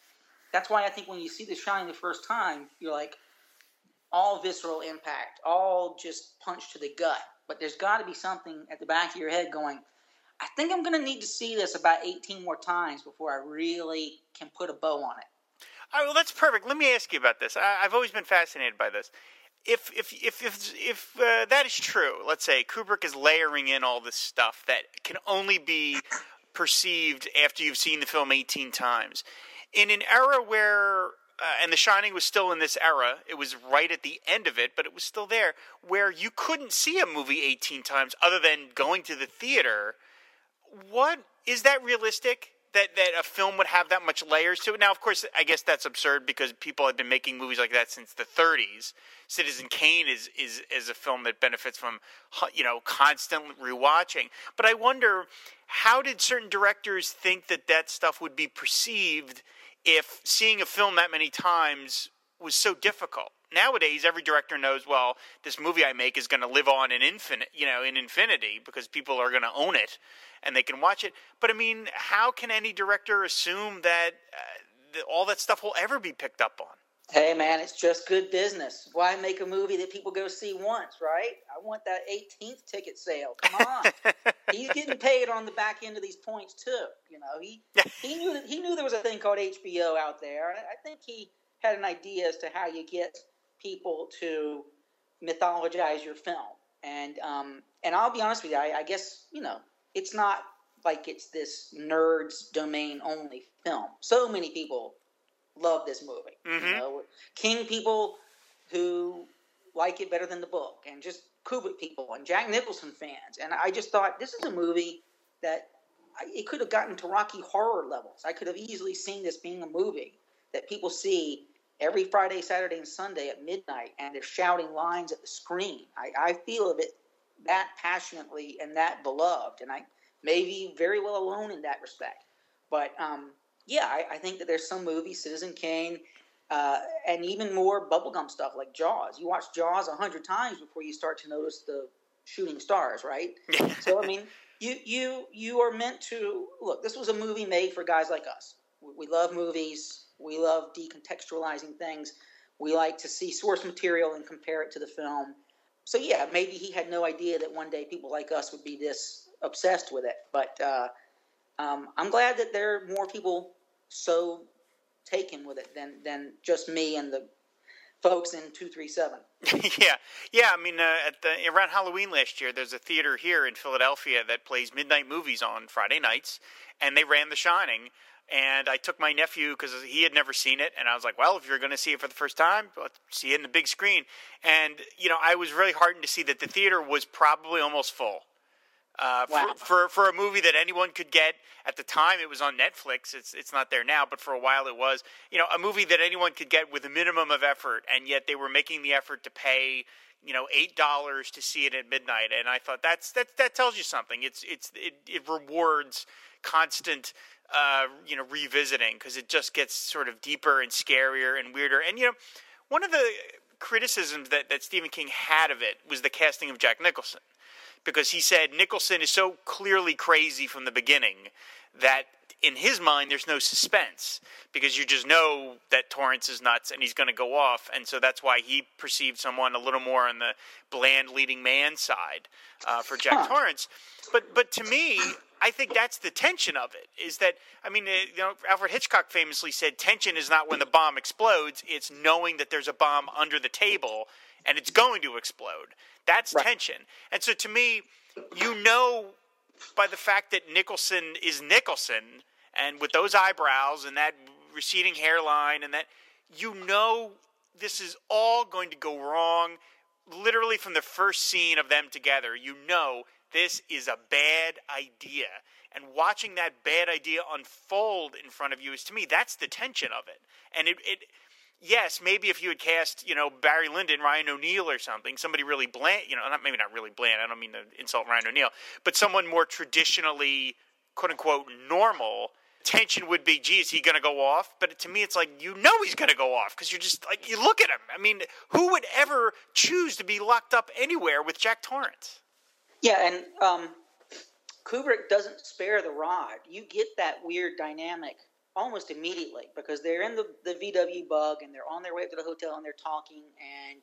that's why I think when you see The Shining the first time, you're like all visceral impact, all just punch to the gut. But there's got to be something at the back of your head going. I think I'm going to need to see this about 18 more times before I really can put a bow on it. All right, well, that's perfect. Let me ask you about this. I, have always been fascinated by this. If if if if, if uh, that is true, let's say Kubrick is layering in all this stuff that can only be perceived after you've seen the film 18 times, in an era where uh, and The Shining was still in this era. It was right at the end of it, but it was still there, where you couldn't see a movie 18 times other than going to the theater. What is that realistic? That that a film would have that much layers to it. Now, of course, I guess that's absurd because people have been making movies like that since the 30s. Citizen Kane is is is a film that benefits from you know constant rewatching. But I wonder how did certain directors think that that stuff would be perceived if seeing a film that many times was so difficult? Nowadays every director knows well this movie i make is going to live on in infinite you know in infinity because people are going to own it and they can watch it. But i mean how can any director assume that uh, all that stuff will ever be picked up on? Hey man it's just good business. Why make a movie that people go see once right? I want that 18th ticket sale. Come on. He's getting paid on the back end of these points too you know? He he knew that he knew there was a thing called hbo out there. I think he had an idea as to how you get people to mythologize your film. And um, and I'll be honest with you, I, I guess you know it's not like it's this nerds domain only film. So many people love this movie. Mm-hmm. You know, King people who like it better than the book, and just Kubrick people and Jack Nicholson fans. And I just thought this is a movie that I, it could have gotten to Rocky Horror levels. I could have easily seen this being a movie that people see every Friday, Saturday, and Sunday at midnight, and they're shouting lines at the screen. I, I feel of it that passionately and that beloved, and I may be very well alone in that respect. But um, yeah, I, I, think that there's some movies, Citizen Kane, uh, and even more bubblegum stuff like Jaws. You watch Jaws a hundred times before you start to notice the shooting stars, right? so I mean, you you you are meant to look. This was a movie made for guys like us. We, we love movies we love decontextualizing things. We like to see source material and compare it to the film. So yeah, maybe he had no idea that one day people like us would be this obsessed with it. But uh, um, I'm glad that there are more people so taken with it than than just me and the folks in 237. yeah, yeah. I mean, uh, at the around Halloween last year, there's a theater here in Philadelphia that plays midnight movies on Friday nights, and they ran The Shining and I took my nephew because he had never seen it, and I was like, "Well, if you're going to see it for the first time, let's see it in the big screen." And you know, I was really heartened to see that the theater was probably almost full. Uh, wow. for, for, for a movie that anyone could get at the time, it was on Netflix. It's it's not there now, but for a while it was. You know, a movie that anyone could get with a minimum of effort, and yet they were making the effort to pay you know eight dollars to see it at midnight. And I thought that's that that tells you something. It's it's it, it rewards constant uh, you know, revisiting because it just gets sort of deeper and scarier and weirder. And you know, one of the criticisms that, that Stephen King had of it was the casting of Jack Nicholson because he said Nicholson is so clearly crazy from the beginning that in his mind there's no suspense because you just know that Torrance is nuts and he's going to go off, and so that's why he perceived someone a little more on the bland leading man side uh, for Jack huh. Torrance. But but to me, I think that's the tension of it. Is that I mean, uh, you know, Alfred Hitchcock famously said, "Tension is not when the bomb explodes; it's knowing that there's a bomb under the table." And it's going to explode. That's Right. tension. And so to me, you know by the fact that Nicholson is Nicholson and with those eyebrows and that receding hairline and that you know this is all going to go wrong literally from the first scene of them together. You know this is a bad idea. And watching that bad idea unfold in front of you is to me that's the tension of it. And it, it yes, maybe if you had cast, you know, Barry Lyndon, Ryan O'Neal or something, somebody really bland, you know, not maybe not really bland. I don't mean to insult Ryan O'Neal, but someone more traditionally, quote unquote, normal. Tension would be, gee, is he going to go off? But to me, it's like you know he's going to go off because you're just like you look at him. I mean, who would ever choose to be locked up anywhere with Jack Torrance? Yeah, and um, Kubrick doesn't spare the rod. You get that weird dynamic almost immediately because they're in the, the VW bug and they're on their way up to the hotel and they're talking and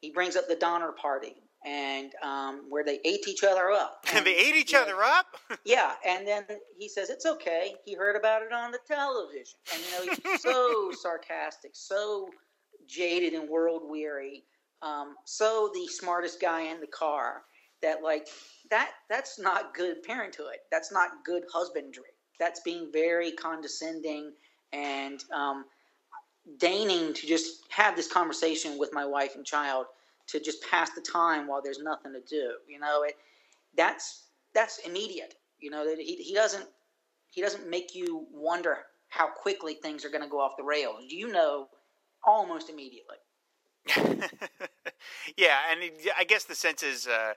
he brings up the Donner Party and um, where they ate each other up. And they ate each know, other up. Yeah, and then he says it's okay. He heard about it on the television, and you know he's so sarcastic, so jaded and world weary, um, so the smartest guy in the car. That like that that's not good parenthood. That's not good husbandry. That's being very condescending and um, deigning to just have this conversation with my wife and child to just pass the time while there's nothing to do. You know it. That's that's immediate. You know that he he doesn't he doesn't make you wonder how quickly things are going to go off the rails. You know almost immediately. yeah, and I guess the sense is, uh,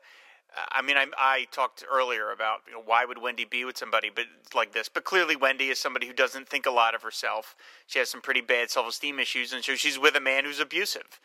I mean, I, I talked earlier about you know, why would Wendy be with somebody, but like this. But clearly, Wendy is somebody who doesn't think a lot of herself. She has some pretty bad self-esteem issues, and so she's with a man who's abusive,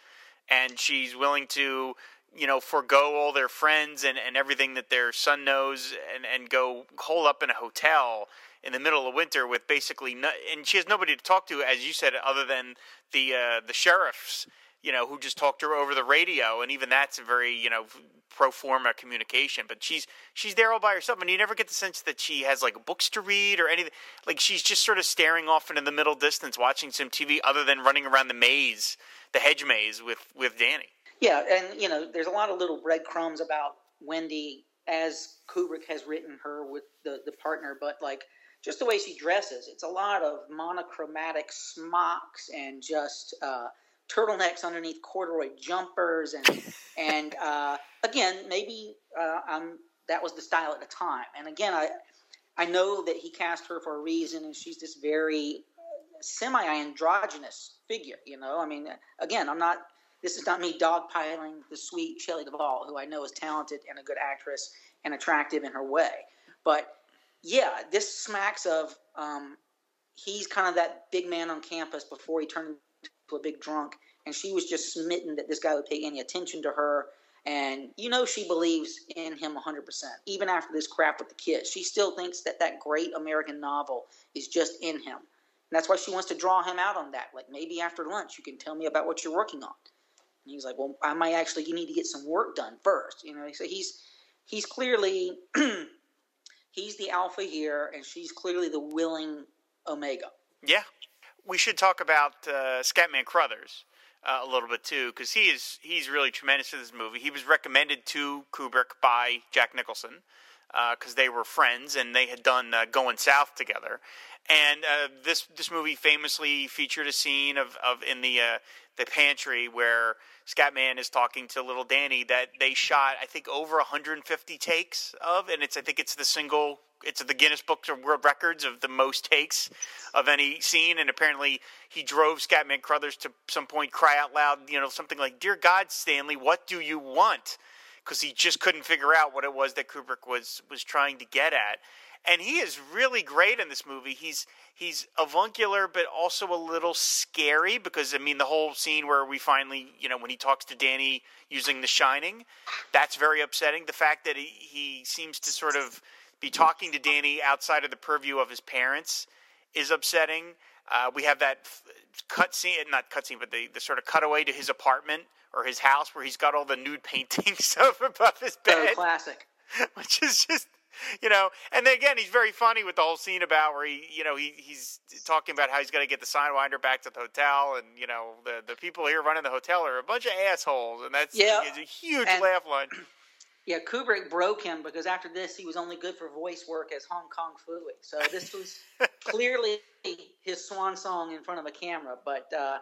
and she's willing to, you know, forego all their friends and, and everything that their son knows, and and go hole up in a hotel in the middle of winter with basically no, and she has nobody to talk to, as you said, other than the uh, the sheriffs you know, who just talked to her over the radio, and even that's a very, you know, pro forma communication. But she's she's there all by herself, and you never get the sense that she has like books to read or anything. Like she's just sort of staring off into the middle distance, watching some TV, other than running around the maze, the hedge maze with with Danny. Yeah, and you know, there's a lot of little breadcrumbs about Wendy as Kubrick has written her with the the partner, but like just the way she dresses, it's a lot of monochromatic smocks and just uh, turtlenecks underneath corduroy jumpers, and and uh, again, maybe uh, um, that was the style at the time. And again, I I know that he cast her for a reason, and she's this very semi androgynous figure. You know, I mean, again, I'm not. This is not me dogpiling the sweet Shelley Duvall, who I know is talented and a good actress and attractive in her way. But yeah, this smacks of um, he's kind of that big man on campus before he turned into a big drunk, and she was just smitten that this guy would pay any attention to her. And you know she believes in him 100%. Even after this crap with the kids, she still thinks that that great American novel is just in him. And that's why she wants to draw him out on that. Like maybe after lunch, you can tell me about what you're working on. And he's like, well, I might actually. You need to get some work done first. You know, so he's he's clearly he's the alpha here, and she's clearly the willing omega. Yeah, we should talk about uh, Scatman Crothers uh, a little bit too, because he is he's really tremendous in this movie. He was recommended to Kubrick by Jack Nicholson because they were friends and they had done uh, Going South together. And uh, this this movie famously featured a scene of, of in the uh, the pantry where Scatman is talking to little Danny that they shot I think over 150 takes of, and it's I think it's the single it's the Guinness Book of World Records of the most takes of any scene, and apparently he drove Scatman Crothers to some point cry out loud, you know, something like "Dear God, Stanley, what do you want?" Because he just couldn't figure out what it was that Kubrick was was trying to get at. And he is really great in this movie. He's he's avuncular, but also a little scary because I mean the whole scene where we finally, you know, when he talks to Danny using The Shining, that's very upsetting. The fact that he, he seems to sort of be talking to Danny outside of the purview of his parents is upsetting. Uh, we have that f- cut scene, not cut scene, but the, the sort of cutaway to his apartment or his house where he's got all the nude paintings up above his So bed, classic. which is just you know, and then again, he's very funny with the whole scene about where he, you know, he he's talking about how he's going to get the sidewinder back to the hotel, and you know, the the people here running the hotel are a bunch of assholes, and that's yeah, a huge and, laugh line. Yeah, Kubrick broke him because after this, he was only good for voice work as Hong Kong Phooey. So this was clearly his swan song in front of a camera. But uh,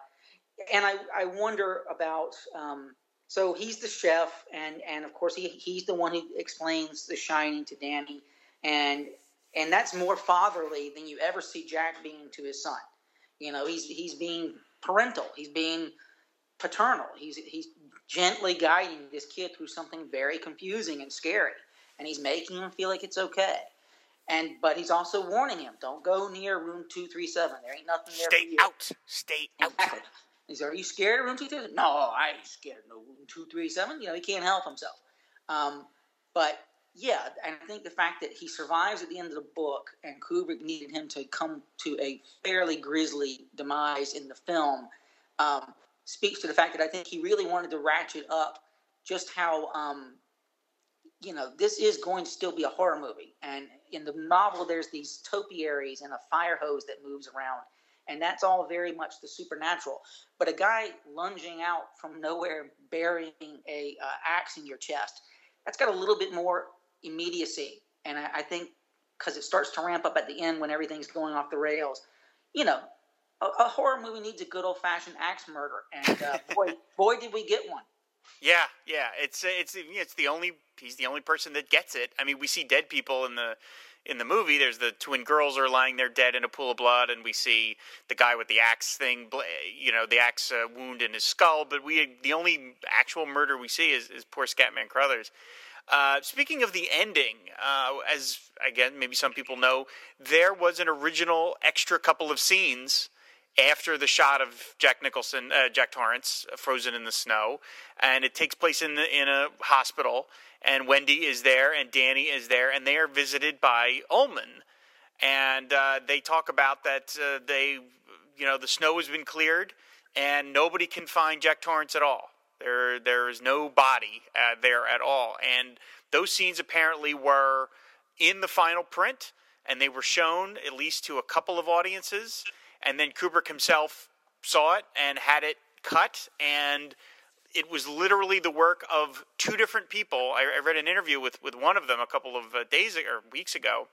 and I I wonder about. Um, so he's the chef, and and of course he he's the one who explains The Shining to Danny, and and that's more fatherly than you ever see Jack being to his son. You know, he's he's being parental. He's being paternal. He's he's gently guiding this kid through something very confusing and scary, and he's making him feel like it's okay. And but he's also warning him, don't go near room two three seven. There ain't nothing there Stay for you. out. Stay out. He said, "Are you scared of room two three seven? No, I ain't scared of no room two three seven. You know, he can't help himself. Um, but yeah, and I think the fact that he survives at the end of the book, and Kubrick needed him to come to a fairly grisly demise in the film, um, speaks to the fact that I think he really wanted to ratchet up just how, um, you know, this is going to still be a horror movie. And in the novel, there's these topiaries and a fire hose that moves around and that's all very much the supernatural. But a guy lunging out from nowhere, burying a uh, axe in your chest, that's got a little bit more immediacy, and I, I think because it starts to ramp up at the end when everything's going off the rails. You know, a, a horror movie needs a good old fashioned axe murder, and uh, boy, boy, did we get one. Yeah, yeah, it's it's it's the only he's the only person that gets it. I mean, we see dead people in the in the movie, there's the twin girls are lying there dead in a pool of blood, and we see the guy with the axe thing, you know, the axe uh, wound in his skull. But we, the only actual murder we see is, is poor Scatman Crothers. Uh, speaking of the ending, uh, as again, maybe some people know, there was an original extra couple of scenes after the shot of Jack Nicholson, uh, Jack Torrance, uh, frozen in the snow, and it takes place in the, in a hospital and Wendy is there, and Danny is there, and they are visited by Ullman, and uh, they talk about that uh, they, you know, the snow has been cleared, and nobody can find Jack Torrance at all. There, there is no body uh, there at all, and those scenes apparently were in the final print, and they were shown at least to a couple of audiences, and then Kubrick himself saw it and had it cut and it was literally the work of two different people. I, I read an interview with, with one of them a couple of uh, days or weeks ago.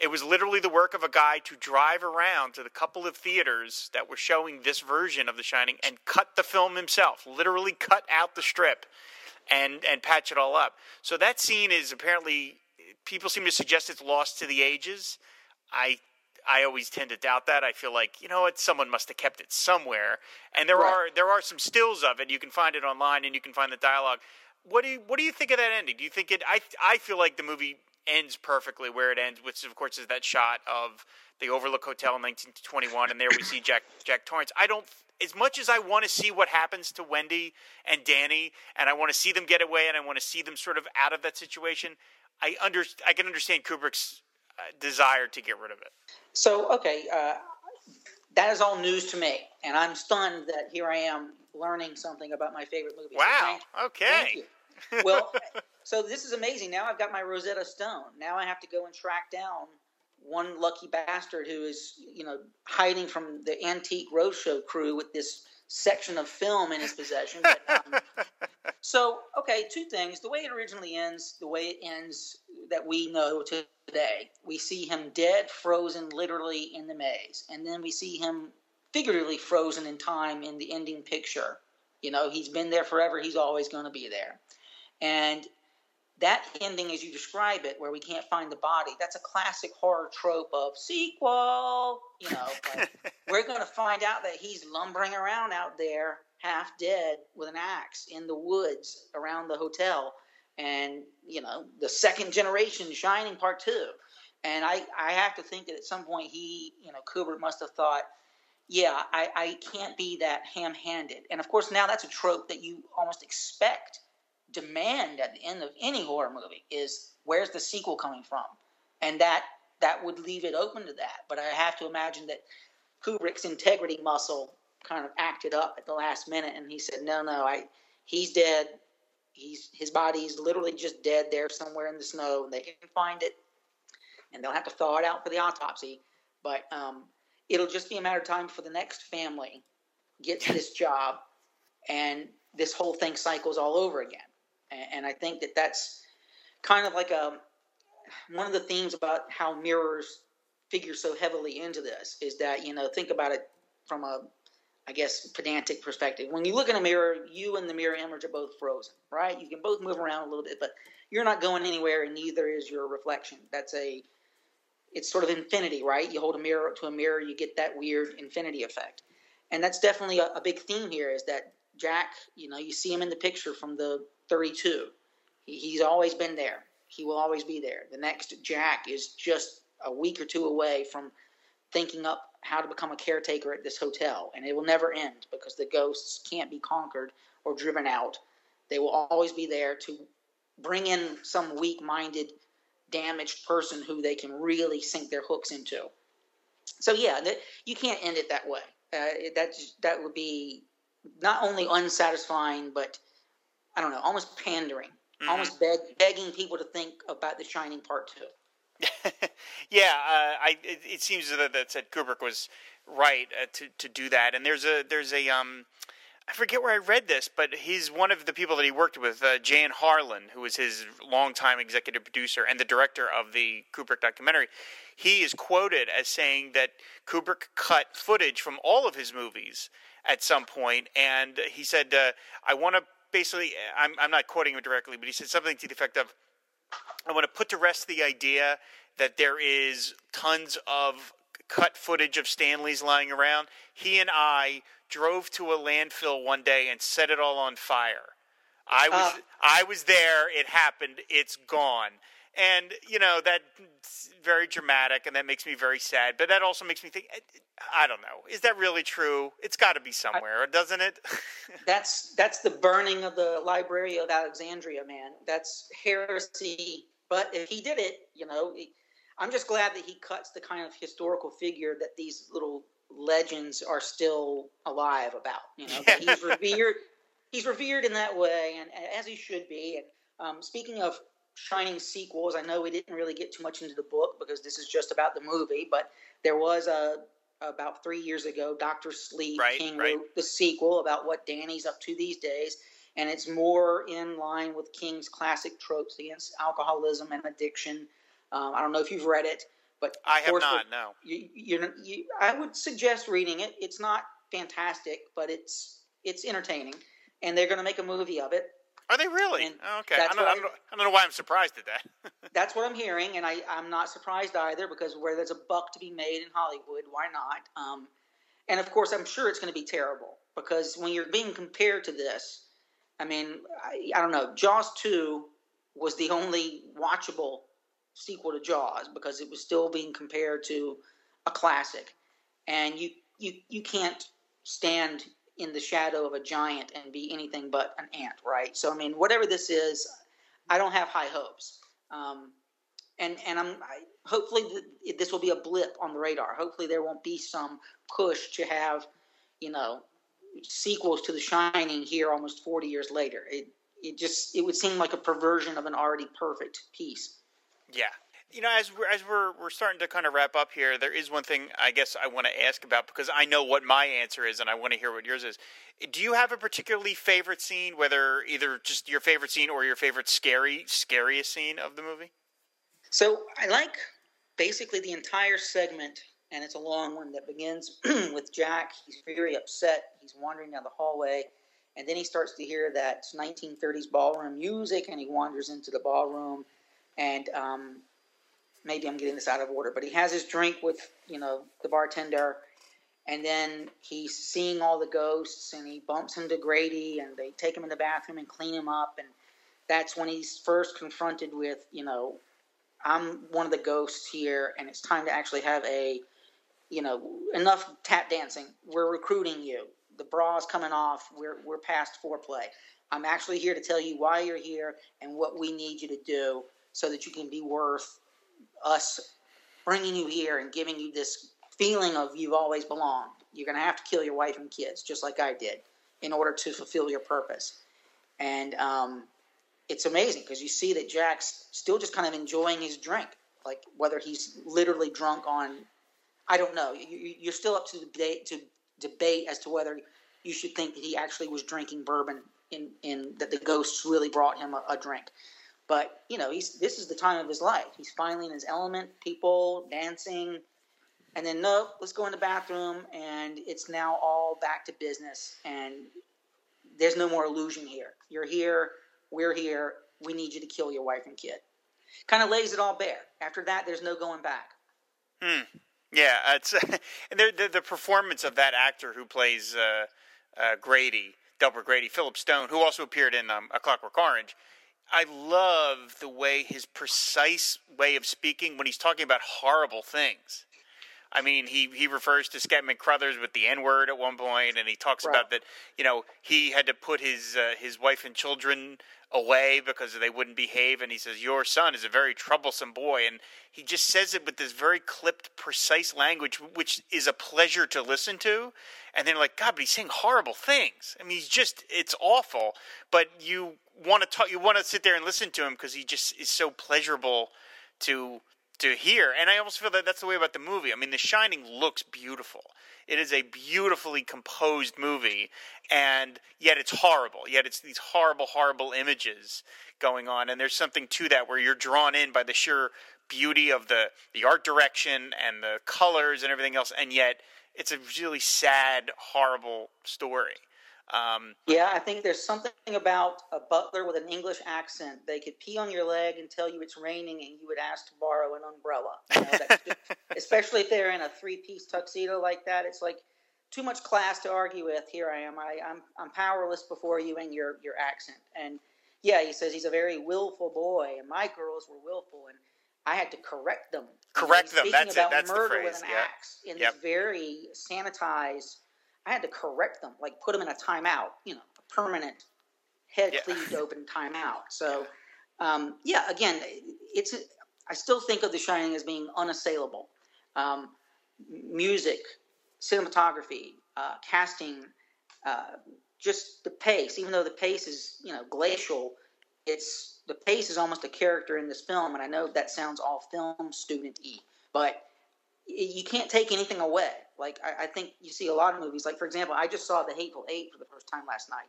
It was literally the work of a guy to drive around to the couple of theaters that were showing this version of The Shining and cut the film himself. Literally cut out the strip and and patch it all up. So that scene is apparently people seem to suggest it's lost to the ages. I I always tend to doubt that. I feel like you know what, someone must have kept it somewhere, and there right. are there are some stills of it. You can find it online, and you can find the dialogue. What do you what do you think of that ending? Do you think it? I I feel like the movie ends perfectly where it ends, which of course is that shot of the Overlook Hotel in 1921, and there we see Jack Jack Torrance. I don't. As much as I want to see what happens to Wendy and Danny, and I want to see them get away, and I want to see them sort of out of that situation, I under I can understand Kubrick's desire to get rid of it. So, okay, uh, that is all news to me, and I'm stunned that here I am learning something about my favorite movie. Wow. So thank, okay. Thank well, so this is amazing. Now I've got my Rosetta Stone. Now I have to go and track down one lucky bastard who is, you know, hiding from the antique roadshow crew with this section of film in his possession. But, um, so, okay, two things. The way it originally ends, the way it ends that we know today, we see him dead, frozen literally in the maze. And then we see him figuratively frozen in time in the ending picture. You know, he's been there forever, he's always going to be there. And that ending, as you describe it, where we can't find the body, that's a classic horror trope of sequel. You know, we're going to find out that he's lumbering around out there, half dead, with an axe in the woods around the hotel, and you know, the second generation Shining Part Two. And I, I have to think that at some point he, you know, Kubrick must have thought, yeah, I, I can't be that ham-handed. And of course, now that's a trope that you almost expect demand at the end of any horror movie is where's the sequel coming from, and that that would leave it open to that. But I have to imagine that Kubrick's integrity muscle kind of acted up at the last minute, and he said, "No, no, I he's dead. He's his body's literally just dead there somewhere in the snow, and they can find it, and they'll have to thaw it out for the autopsy. But um, it'll just be a matter of time for the next family gets this job, and this whole thing cycles all over again. And, I think that that's kind of like a one of the themes about how mirrors figure so heavily into this is that you know think about it from a I guess pedantic perspective. When you look in a mirror, you and the mirror image are both frozen, right? You can both move around a little bit, but you're not going anywhere, and neither is your reflection. That's a it's sort of infinity, right? You hold a mirror up to a mirror, you get that weird infinity effect, and that's definitely a, a big theme here. Is that Jack? You know, you see him in the picture from the 32. He, he's always been there. He will always be there. The next Jack is just a week or two away from thinking up how to become a caretaker at this hotel, and it will never end because the ghosts can't be conquered or driven out. They will always be there to bring in some weak-minded, damaged person who they can really sink their hooks into. So yeah, you can't end it that way. Uh, that that would be not only unsatisfying, but I don't know, almost pandering, mm-hmm. almost beg, begging people to think about The Shining Part Two. yeah, uh, I it, it, seems that that said Kubrick was right uh, to to do that. And there's a there's a um, I forget where I read this, but he's one of the people that he worked with, uh, Jan Harlan, who was his longtime executive producer and the director of the Kubrick documentary. He is quoted as saying that Kubrick cut footage from all of his movies at some point, and he said, uh, "I want to." Basically, I'm, I'm not quoting him directly, but he said something to the effect of, I want to put to rest the idea that there is tons of cut footage of Stanley's lying around. He and I drove to a landfill one day and set it all on fire. I was uh, I was there. It happened. It's gone. And you know that's very dramatic, and that makes me very sad. But that also makes me think. I don't know. Is that really true? It's got to be somewhere, I, doesn't it? that's that's the burning of the Library of Alexandria, man. That's heresy. But if he did it, you know, I'm just glad that he cuts the kind of historical figure that these little legends are still alive about. You know, yeah. he's revered. He's revered in that way, and, and as he should be. And um, speaking of Shining sequels, I know we didn't really get too much into the book because this is just about the movie, but there was a about three years ago, Doctor Sleep right, King right. wrote the sequel about what Danny's up to these days, and it's more in line with King's classic tropes against alcoholism and addiction. Um, I don't know if you've read it, but I have not. No, you, you, you, I would suggest reading it. It's not fantastic, but it's it's entertaining, and they're going to make a movie of it. Are they really? Oh, okay. I don't, I, don't, I don't, know why I'm surprised at that. that's what I'm hearing, and I, I'm not surprised either because where there's a buck to be made in Hollywood, why not? Um, and of course, I'm sure it's going to be terrible because when you're being compared to this, I mean, I, I don't know. Jaws 2 was the only watchable sequel to Jaws because it was still being compared to a classic, and you you you can't stand in the shadow of a giant and be anything but an ant, right? So I mean, whatever this is, I don't have high hopes. Um, and and I'm I, hopefully th- this will be a blip on the radar. Hopefully there won't be some push to have, you know, sequels to The Shining here almost 40 years later. It it just it would seem like a perversion of an already perfect piece. Yeah, you know, as we're as we're we're starting to kind of wrap up here, there is one thing I guess I want to ask about because I know what my answer is, and I want to hear what yours is. Do you have a particularly favorite scene, whether either just your favorite scene or your favorite scary scariest scene of the movie? So I like basically the entire segment, and it's a long one that begins with Jack. He's very upset. He's wandering down the hallway, and then he starts to hear that 1930s ballroom music, and he wanders into the ballroom, and um, maybe I'm getting this out of order, but he has his drink with you know the bartender, and then he's seeing all the ghosts, and he bumps into Grady, and they take him in the bathroom and clean him up, and that's when he's first confronted with you know I'm one of the ghosts here, and it's time to actually have a you know enough tap dancing. We're recruiting you. The bra's coming off. We're we're past foreplay. I'm actually here to tell you why you're here and what we need you to do so that you can be worth us bringing you here and giving you this feeling of you've always belonged. You're going to have to kill your wife and kids, just like I did, in order to fulfill your purpose. And um, it's amazing because you see that Jack's still just kind of enjoying his drink, like whether he's literally drunk on, I don't know. You, you're still up to debate to debate as to whether you should think that he actually was drinking bourbon in, in that the ghosts really brought him a, a drink. But you know, he's this is the time of his life. He's finally in his element. People dancing, and then no, let's go in the bathroom, and it's now all back to business. And there's no more illusion here. You're here. We're here. We need you to kill your wife and kid. Kind of lays it all bare. After that, there's no going back. Hmm. Yeah, it's and the, the, performance of that actor who plays uh, uh, Grady, Delbert Grady, Philip Stone, who also appeared in um, A Clockwork Orange. I love the way his precise way of speaking when he's talking about horrible things. I mean, he, he refers to Scatman Crothers with the N word at one point, and he talks right. about that. You know, he had to put his uh, his wife and children away because they wouldn't behave, and he says, "Your son is a very troublesome boy," and he just says it with this very clipped, precise language, which is a pleasure to listen to. And then, like, God, but he's saying horrible things. I mean, he's just—it's awful. But you want to talk, you want to sit there and listen to him because he just is so pleasurable to to hear. And I almost feel that that's the way about the movie. I mean, The Shining looks beautiful. It is a beautifully composed movie, and yet it's horrible. Yet it's these horrible, horrible images going on, and there's something to that where you're drawn in by the sheer beauty of the the art direction and the colors and everything else, and yet it's a really sad, horrible story. Um, yeah, I think there's something about a butler with an English accent. They could pee on your leg and tell you it's raining, and you would ask to borrow an umbrella. You know, just, especially if they're in a three-piece tuxedo like that. It's like too much class to argue with. Here I am. I, I'm I'm powerless before you and your your accent. And yeah, he says he's a very willful boy, and my girls were willful, and I had to correct them. Correct them. That's about it. That's murder the phrase. with an axe in yep. this very sanitized I had to correct them, like put them in a timeout, you know, a permanent head yeah. cleaved open timeout. So, um, yeah, again, it's I still think of The Shining as being unassailable. Um, music, cinematography, uh, casting, uh, just the pace. Even though the pace is you know glacial, it's the pace is almost a character in this film. And I know that sounds all film student y, but you can't take anything away. Like I, I, think you see a lot of movies. Like for example, I just saw The Hateful Eight for the first time last night,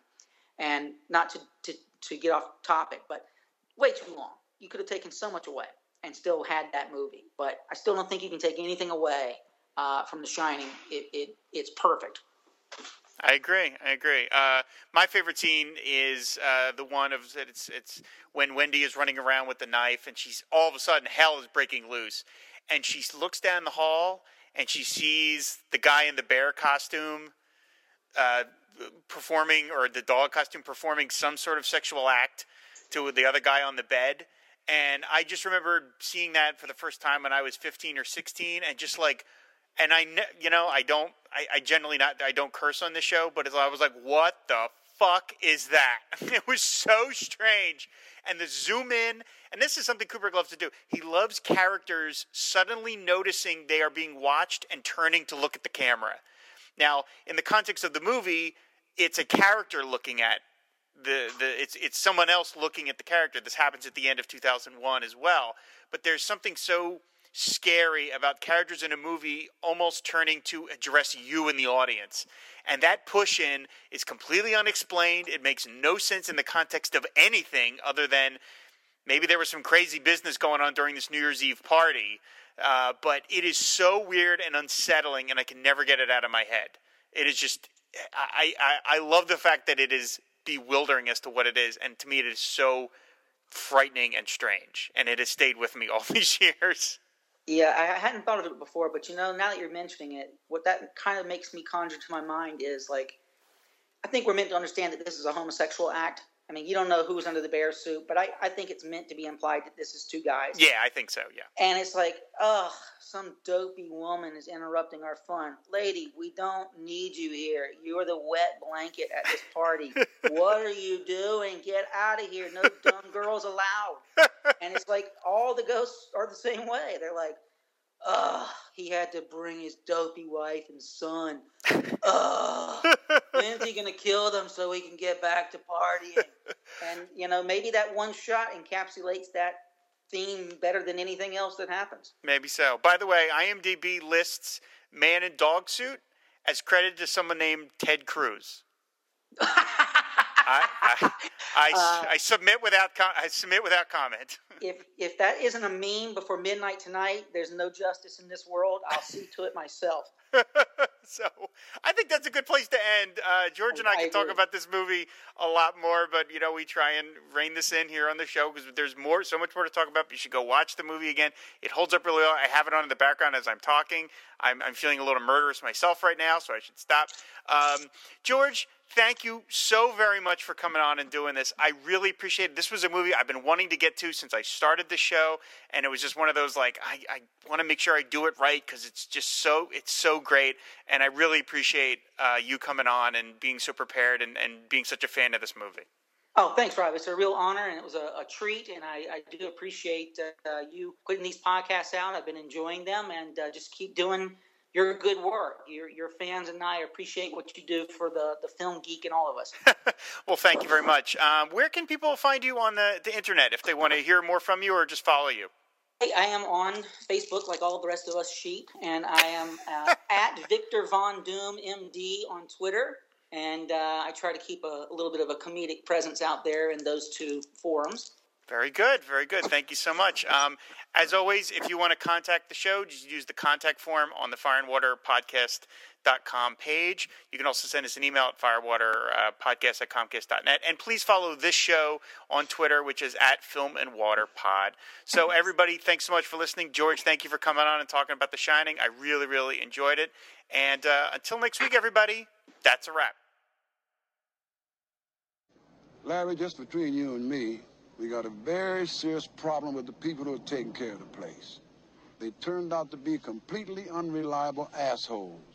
and not to to, to get off topic, but way too long. You could have taken so much away and still had that movie. But I still don't think you can take anything away uh, from The Shining. It, it it's perfect. I agree. I agree. Uh, my favorite scene is uh, the one of it's it's when Wendy is running around with the knife, and she's all of a sudden hell is breaking loose, and she looks down the hall and she sees the guy in the bear costume uh, performing, or the dog costume performing some sort of sexual act to the other guy on the bed. And I just remember seeing that for the first time when I was 15 or 16, and just like, and I, you know, I don't, I, I generally not, I don't curse on this show, but I was like, what the fuck is that? It was so strange. And the zoom in, and this is something Kubrick loves to do. He loves characters suddenly noticing they are being watched and turning to look at the camera. Now, in the context of the movie, it's a character looking at the the it's it's someone else looking at the character. This happens at the end of 2001 as well. But there's something so scary about characters in a movie almost turning to address you in the audience. And that push in is completely unexplained. It makes no sense in the context of anything other than maybe there was some crazy business going on during this New Year's Eve party. Uh, but it is so weird and unsettling, and I can never get it out of my head. It is just, I, I, I love the fact that it is bewildering as to what it is, and to me, it is so frightening and strange, and it has stayed with me all these years. Yeah, I hadn't thought of it before, but you know, now that you're mentioning it, what that kind of makes me conjure to my mind is like, I think we're meant to understand that this is a homosexual act, I mean, you don't know who's under the bear suit, but I, I think it's meant to be implied that this is two guys. Yeah, I think so, yeah. And it's like, ugh, some dopey woman is interrupting our fun. Lady, we don't need you here. You're the wet blanket at this party. what are you doing? Get out of here. No dumb girls allowed. And it's like, all the ghosts are the same way. They're like, ugh, he had to bring his dopey wife and son. Ugh, when's he going to kill them so he can get back to partying? And you know, maybe that one shot encapsulates that theme better than anything else that happens. Maybe so. By the way, IMDb lists Man in Dog Suit as credited to someone named Ted Cruz. I, I, I, uh, I, submit without com- I submit without comment. if if that isn't a meme before midnight tonight, there's no justice in this world. I'll see to it myself. so I think that's a good place to end. Uh, George and I, I can talk about this movie a lot more, but you know we try and rein this in here on the show because there's more, so much more to talk about. You should go watch the movie again. It holds up really well. I have it on in the background as I'm talking. I'm, I'm feeling a little murderous myself right now, so I should stop. Um, George, thank you so very much for coming on and doing this. I really appreciate it. This was a movie I've been wanting to get to since I started the show, and it was just one of those like I, I want to make sure I do it right because it's just so it's so great, and I really appreciate uh, you coming on and being so prepared and, and being such a fan of this movie. Oh, thanks, Rob. It's a real honor and it was a, a treat, and I, I do appreciate uh, you putting these podcasts out. I've been enjoying them, and uh, just keep doing your good work. Your your fans and I appreciate what you do for the, the film geek and all of us. well, thank you very much. Um, where can people find you on the, the internet if they want to hear more from you or just follow you? I am on Facebook like all the rest of us sheep, and I am uh, at Victor Von Doom MD on Twitter. And uh, I try to keep a, a little bit of a comedic presence out there in those two forums. Very good, very good. Thank you so much. Um, as always, if you want to contact the show, just use the contact form on the Fire and Water Podcast Podcast.com page. You can also send us an email at firewaterpodcast uh, at comcast.net. And please follow this show on Twitter, which is at Film and Water Pod. So, everybody, thanks so much for listening. George, thank you for coming on and talking about The Shining. I really, really enjoyed it. And uh, until next week, everybody, that's a wrap. Larry, just between you and me, we got a very serious problem with the people who are taking care of the place. They turned out to be completely unreliable assholes.